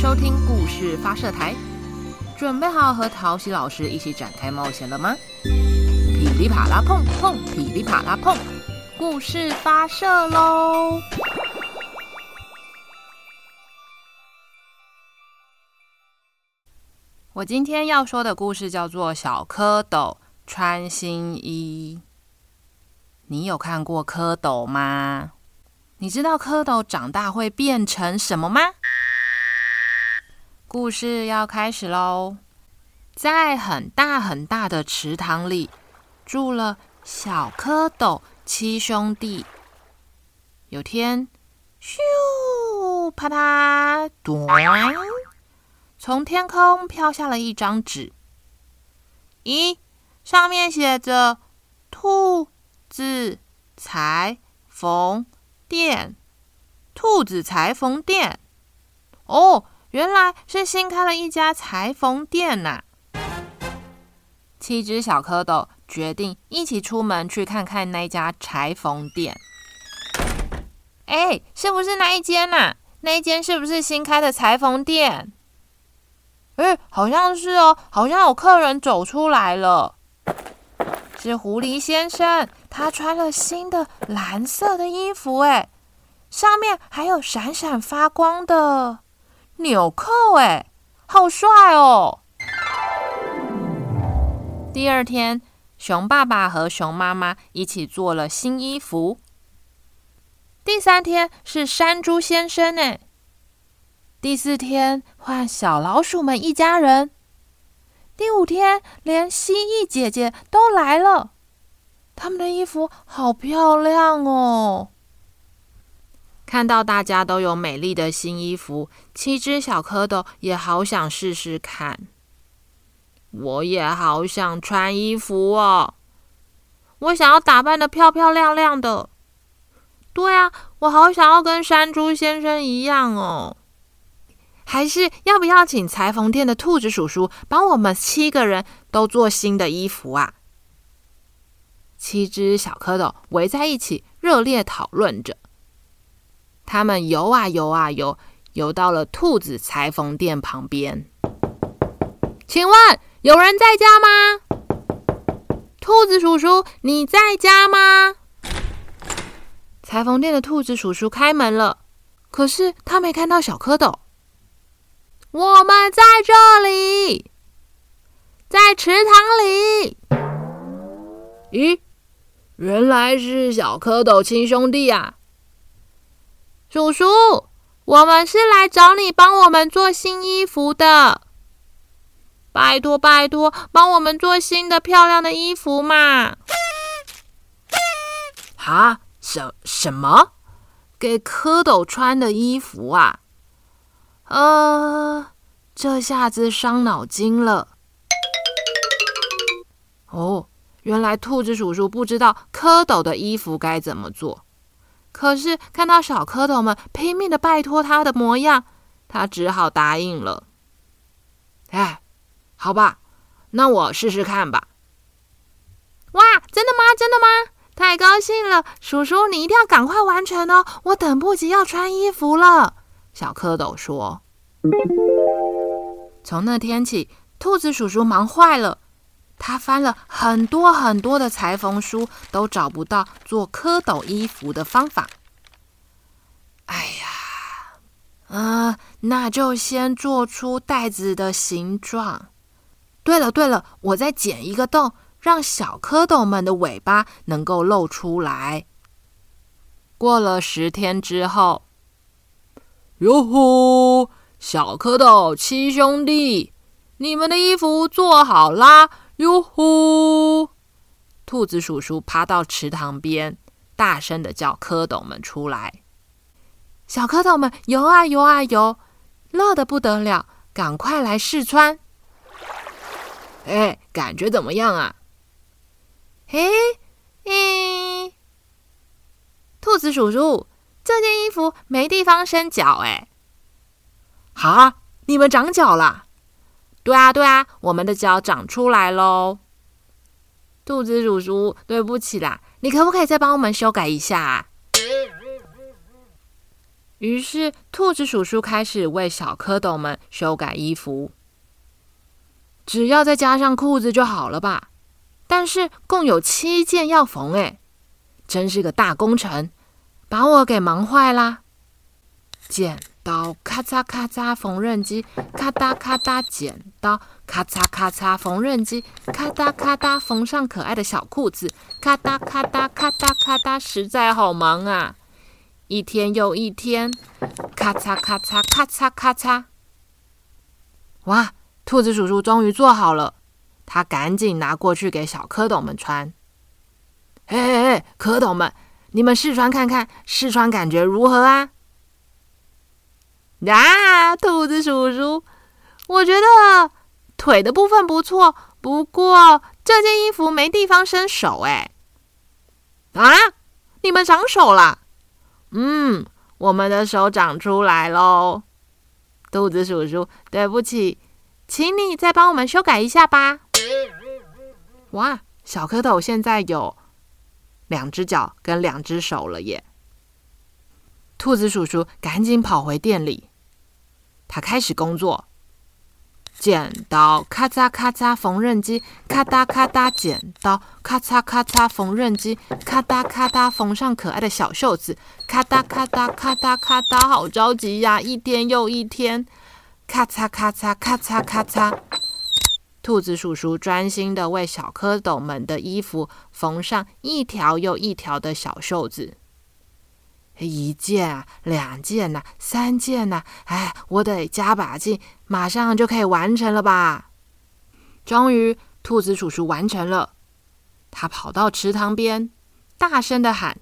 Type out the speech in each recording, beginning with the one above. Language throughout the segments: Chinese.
收听故事发射台，准备好和陶喜老师一起展开冒险了吗？噼里啪啦碰碰，噼里啪啦碰，故事发射喽！我今天要说的故事叫做《小蝌蚪穿新衣》。你有看过蝌蚪吗？你知道蝌蚪长大会变成什么吗？故事要开始喽！在很大很大的池塘里，住了小蝌蚪七兄弟。有天，咻，啪嗒，咚，从天空飘下了一张纸。咦，上面写着“兔子裁缝店”，兔子裁缝店。哦。原来是新开了一家裁缝店呐！七只小蝌蚪决定一起出门去看看那家裁缝店。哎，是不是那一间呐？那一间是不是新开的裁缝店？哎，好像是哦，好像有客人走出来了。是狐狸先生，他穿了新的蓝色的衣服，哎，上面还有闪闪发光的。纽扣哎，好帅哦！第二天，熊爸爸和熊妈妈一起做了新衣服。第三天是山猪先生哎。第四天换小老鼠们一家人。第五天连蜥蜴姐姐都来了，他们的衣服好漂亮哦。看到大家都有美丽的新衣服，七只小蝌蚪也好想试试看。我也好想穿衣服哦，我想要打扮的漂漂亮亮的。对啊，我好想要跟山猪先生一样哦。还是要不要请裁缝店的兔子叔叔帮我们七个人都做新的衣服啊？七只小蝌蚪围在一起，热烈讨论着。他们游啊游啊游，游到了兔子裁缝店旁边。请问有人在家吗？兔子叔叔，你在家吗？裁缝店的兔子叔叔开门了，可是他没看到小蝌蚪。我们在这里，在池塘里。咦，原来是小蝌蚪亲兄弟啊！叔叔，我们是来找你帮我们做新衣服的。拜托拜托，帮我们做新的漂亮的衣服嘛！啊，什什么？给蝌蚪穿的衣服啊？呃，这下子伤脑筋了。哦，原来兔子叔叔不知道蝌蚪的衣服该怎么做。可是看到小蝌蚪们拼命的拜托他的模样，他只好答应了。哎，好吧，那我试试看吧。哇，真的吗？真的吗？太高兴了，叔叔，你一定要赶快完成哦，我等不及要穿衣服了。小蝌蚪说。从那天起，兔子叔叔忙坏了。他翻了很多很多的裁缝书，都找不到做蝌蚪衣服的方法。哎呀，嗯，那就先做出袋子的形状。对了对了，我再剪一个洞，让小蝌蚪们的尾巴能够露出来。过了十天之后，哟呼，小蝌蚪七兄弟，你们的衣服做好啦！哟呼！兔子叔叔爬到池塘边，大声的叫蝌蚪们出来。小蝌蚪们游啊游啊游，乐得不得了，赶快来试穿。哎，感觉怎么样啊？嘿，咦，兔子叔叔，这件衣服没地方伸脚哎。哈，你们长脚了？对啊，对啊，我们的脚长出来喽。兔子叔叔，对不起啦，你可不可以再帮我们修改一下啊？于是，兔子叔叔开始为小蝌蚪们修改衣服。只要再加上裤子就好了吧？但是共有七件要缝，哎，真是个大工程，把我给忙坏啦！剪刀咔嚓咔嚓，缝纫机咔哒咔哒，剪刀咔嚓咔嚓，缝纫机咔哒咔哒，缝上可爱的小裤子，咔哒咔哒咔哒咔哒，实在好忙啊！一天又一天，咔嚓咔嚓咔嚓咔嚓，哇！兔子叔叔终于做好了，他赶紧拿过去给小蝌蚪们穿。嘿嘿嘿，蝌蚪们，你们试穿看看，试穿感觉如何啊？啊，兔子叔叔，我觉得腿的部分不错，不过这件衣服没地方伸手哎。啊，你们长手了？嗯，我们的手长出来喽。兔子叔叔，对不起，请你再帮我们修改一下吧。哇，小蝌蚪现在有两只脚跟两只手了耶！兔子叔叔赶紧跑回店里，他开始工作。剪刀咔嚓咔嚓，缝纫机咔哒咔哒，剪刀咔嚓咔嚓，缝纫机咔哒咔哒，缝上可爱的小袖子，咔哒咔哒咔哒咔哒，好着急呀！一天又一天，咔嚓咔嚓咔嚓咔嚓，兔子叔叔专心的为小蝌蚪们的衣服缝上一条又一条的小袖子。一件啊，两件呐，三件呐，哎，我得加把劲，马上就可以完成了吧？终于，兔子叔叔完成了。他跑到池塘边，大声的喊：“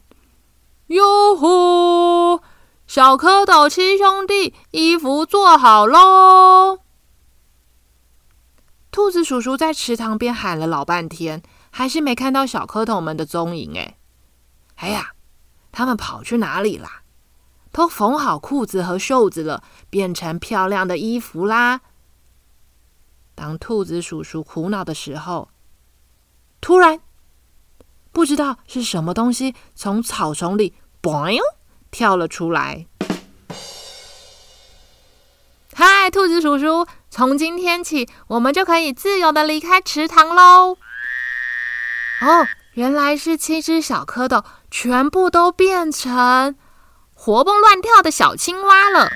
哟呼！小蝌蚪七兄弟，衣服做好喽！”兔子叔叔在池塘边喊了老半天，还是没看到小蝌蚪们的踪影。哎，哎呀！他们跑去哪里啦？都缝好裤子和袖子了，变成漂亮的衣服啦。当兔子叔叔苦恼的时候，突然不知道是什么东西从草丛里“嘣”跳了出来。嗨，兔子叔叔，从今天起，我们就可以自由的离开池塘喽。哦。原来是七只小蝌蚪，全部都变成活蹦乱跳的小青蛙了！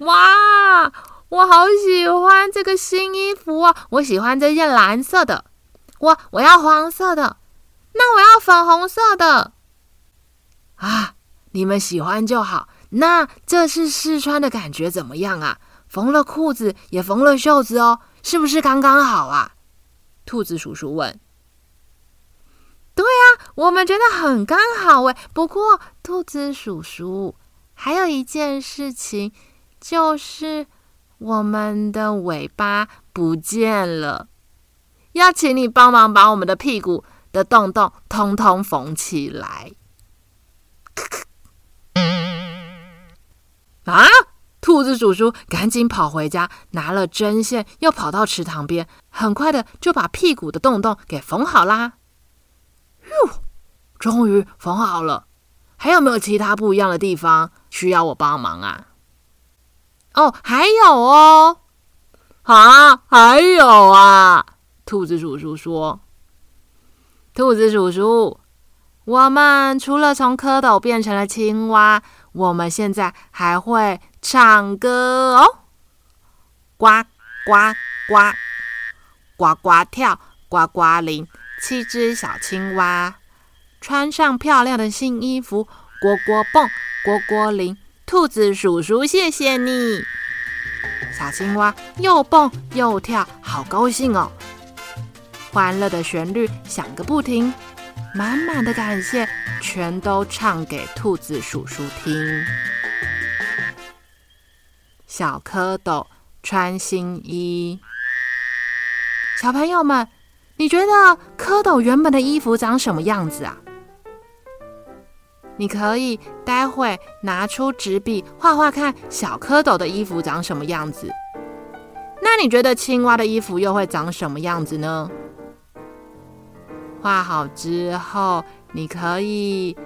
哇，我好喜欢这个新衣服啊！我喜欢这件蓝色的，我我要黄色的，那我要粉红色的。啊，你们喜欢就好。那这次试穿的感觉怎么样啊？缝了裤子，也缝了袖子哦，是不是刚刚好啊？兔子叔叔问。对啊，我们觉得很刚好诶。不过，兔子叔叔还有一件事情，就是我们的尾巴不见了，要请你帮忙把我们的屁股的洞洞通通缝起来。啊！兔子叔叔赶紧跑回家，拿了针线，又跑到池塘边，很快的就把屁股的洞洞给缝好啦。哟，终于缝好了，还有没有其他不一样的地方需要我帮忙啊？哦，还有哦，啊，还有啊！兔子叔叔说：“兔子叔叔，我们除了从蝌蚪变成了青蛙，我们现在还会唱歌哦，呱呱呱，呱呱跳，呱呱铃。”七只小青蛙穿上漂亮的新衣服，蝈蝈蹦，蝈蝈铃。兔子叔叔，谢谢你！小青蛙又蹦又跳，好高兴哦！欢乐的旋律响个不停，满满的感谢全都唱给兔子叔叔听。小蝌蚪穿新衣，小朋友们。你觉得蝌蚪原本的衣服长什么样子啊？你可以待会拿出纸笔画画看小蝌蚪的衣服长什么样子。那你觉得青蛙的衣服又会长什么样子呢？画好之后，你可以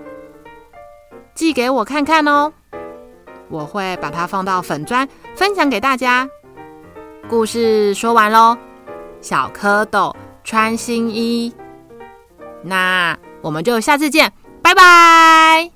寄给我看看哦。我会把它放到粉砖分享给大家。故事说完喽，小蝌蚪穿新衣，那我们就下次见，拜拜。